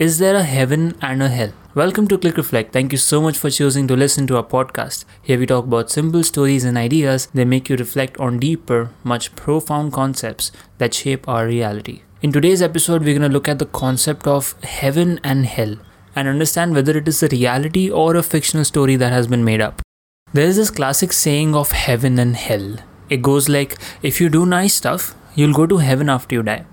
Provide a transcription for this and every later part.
Is there a heaven and a hell? Welcome to Click Reflect. Thank you so much for choosing to listen to our podcast. Here we talk about simple stories and ideas that make you reflect on deeper, much profound concepts that shape our reality. In today's episode, we're going to look at the concept of heaven and hell and understand whether it is a reality or a fictional story that has been made up. There is this classic saying of heaven and hell. It goes like if you do nice stuff, you'll go to heaven after you die.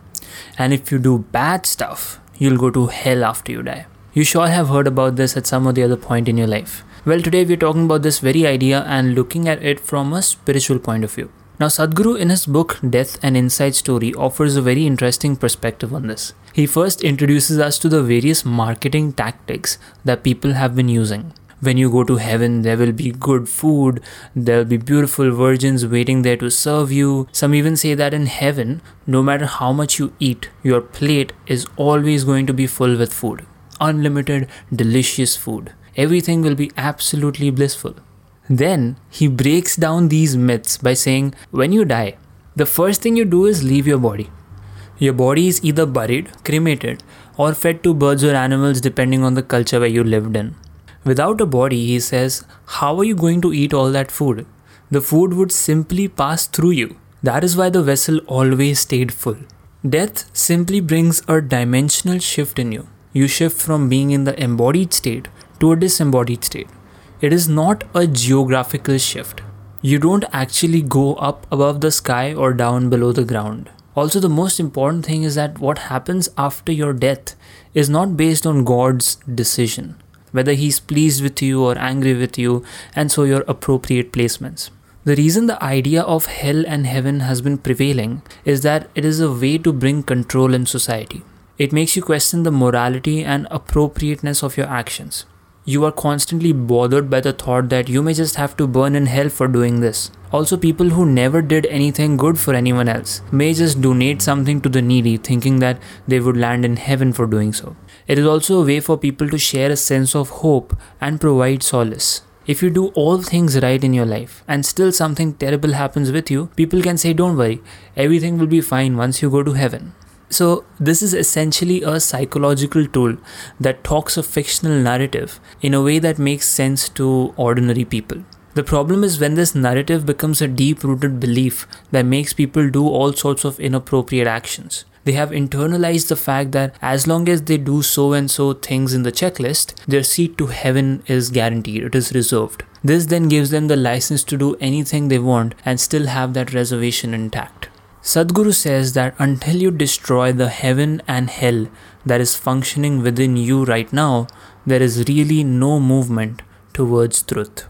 And if you do bad stuff, you'll go to hell after you die. You sure have heard about this at some or the other point in your life. Well, today we're talking about this very idea and looking at it from a spiritual point of view. Now, Sadhguru, in his book Death An Inside Story, offers a very interesting perspective on this. He first introduces us to the various marketing tactics that people have been using when you go to heaven, there will be good food, there will be beautiful virgins waiting there to serve you. Some even say that in heaven, no matter how much you eat, your plate is always going to be full with food. Unlimited, delicious food. Everything will be absolutely blissful. Then he breaks down these myths by saying, when you die, the first thing you do is leave your body. Your body is either buried, cremated, or fed to birds or animals depending on the culture where you lived in. Without a body, he says, how are you going to eat all that food? The food would simply pass through you. That is why the vessel always stayed full. Death simply brings a dimensional shift in you. You shift from being in the embodied state to a disembodied state. It is not a geographical shift. You don't actually go up above the sky or down below the ground. Also, the most important thing is that what happens after your death is not based on God's decision whether he's pleased with you or angry with you, and so your appropriate placements. The reason the idea of hell and heaven has been prevailing is that it is a way to bring control in society. It makes you question the morality and appropriateness of your actions. You are constantly bothered by the thought that you may just have to burn in hell for doing this. Also, people who never did anything good for anyone else may just donate something to the needy, thinking that they would land in heaven for doing so. It is also a way for people to share a sense of hope and provide solace. If you do all things right in your life and still something terrible happens with you, people can say, Don't worry, everything will be fine once you go to heaven. So, this is essentially a psychological tool that talks a fictional narrative in a way that makes sense to ordinary people. The problem is when this narrative becomes a deep rooted belief that makes people do all sorts of inappropriate actions. They have internalized the fact that as long as they do so and so things in the checklist, their seat to heaven is guaranteed, it is reserved. This then gives them the license to do anything they want and still have that reservation intact. Sadhguru says that until you destroy the heaven and hell that is functioning within you right now, there is really no movement towards truth.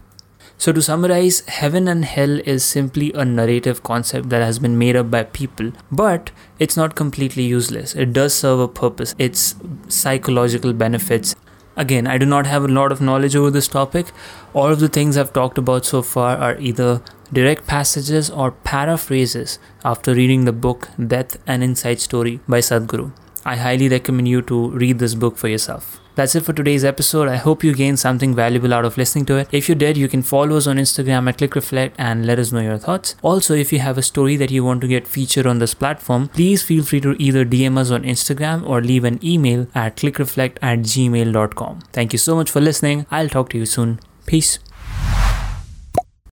So, to summarize, heaven and hell is simply a narrative concept that has been made up by people, but it's not completely useless. It does serve a purpose, its psychological benefits. Again, I do not have a lot of knowledge over this topic. All of the things I've talked about so far are either direct passages or paraphrases after reading the book Death An Inside Story by Sadhguru. I highly recommend you to read this book for yourself. That's it for today's episode. I hope you gained something valuable out of listening to it. If you did, you can follow us on Instagram at ClickReflect and let us know your thoughts. Also, if you have a story that you want to get featured on this platform, please feel free to either DM us on Instagram or leave an email at clickreflect at gmail.com. Thank you so much for listening. I'll talk to you soon. Peace.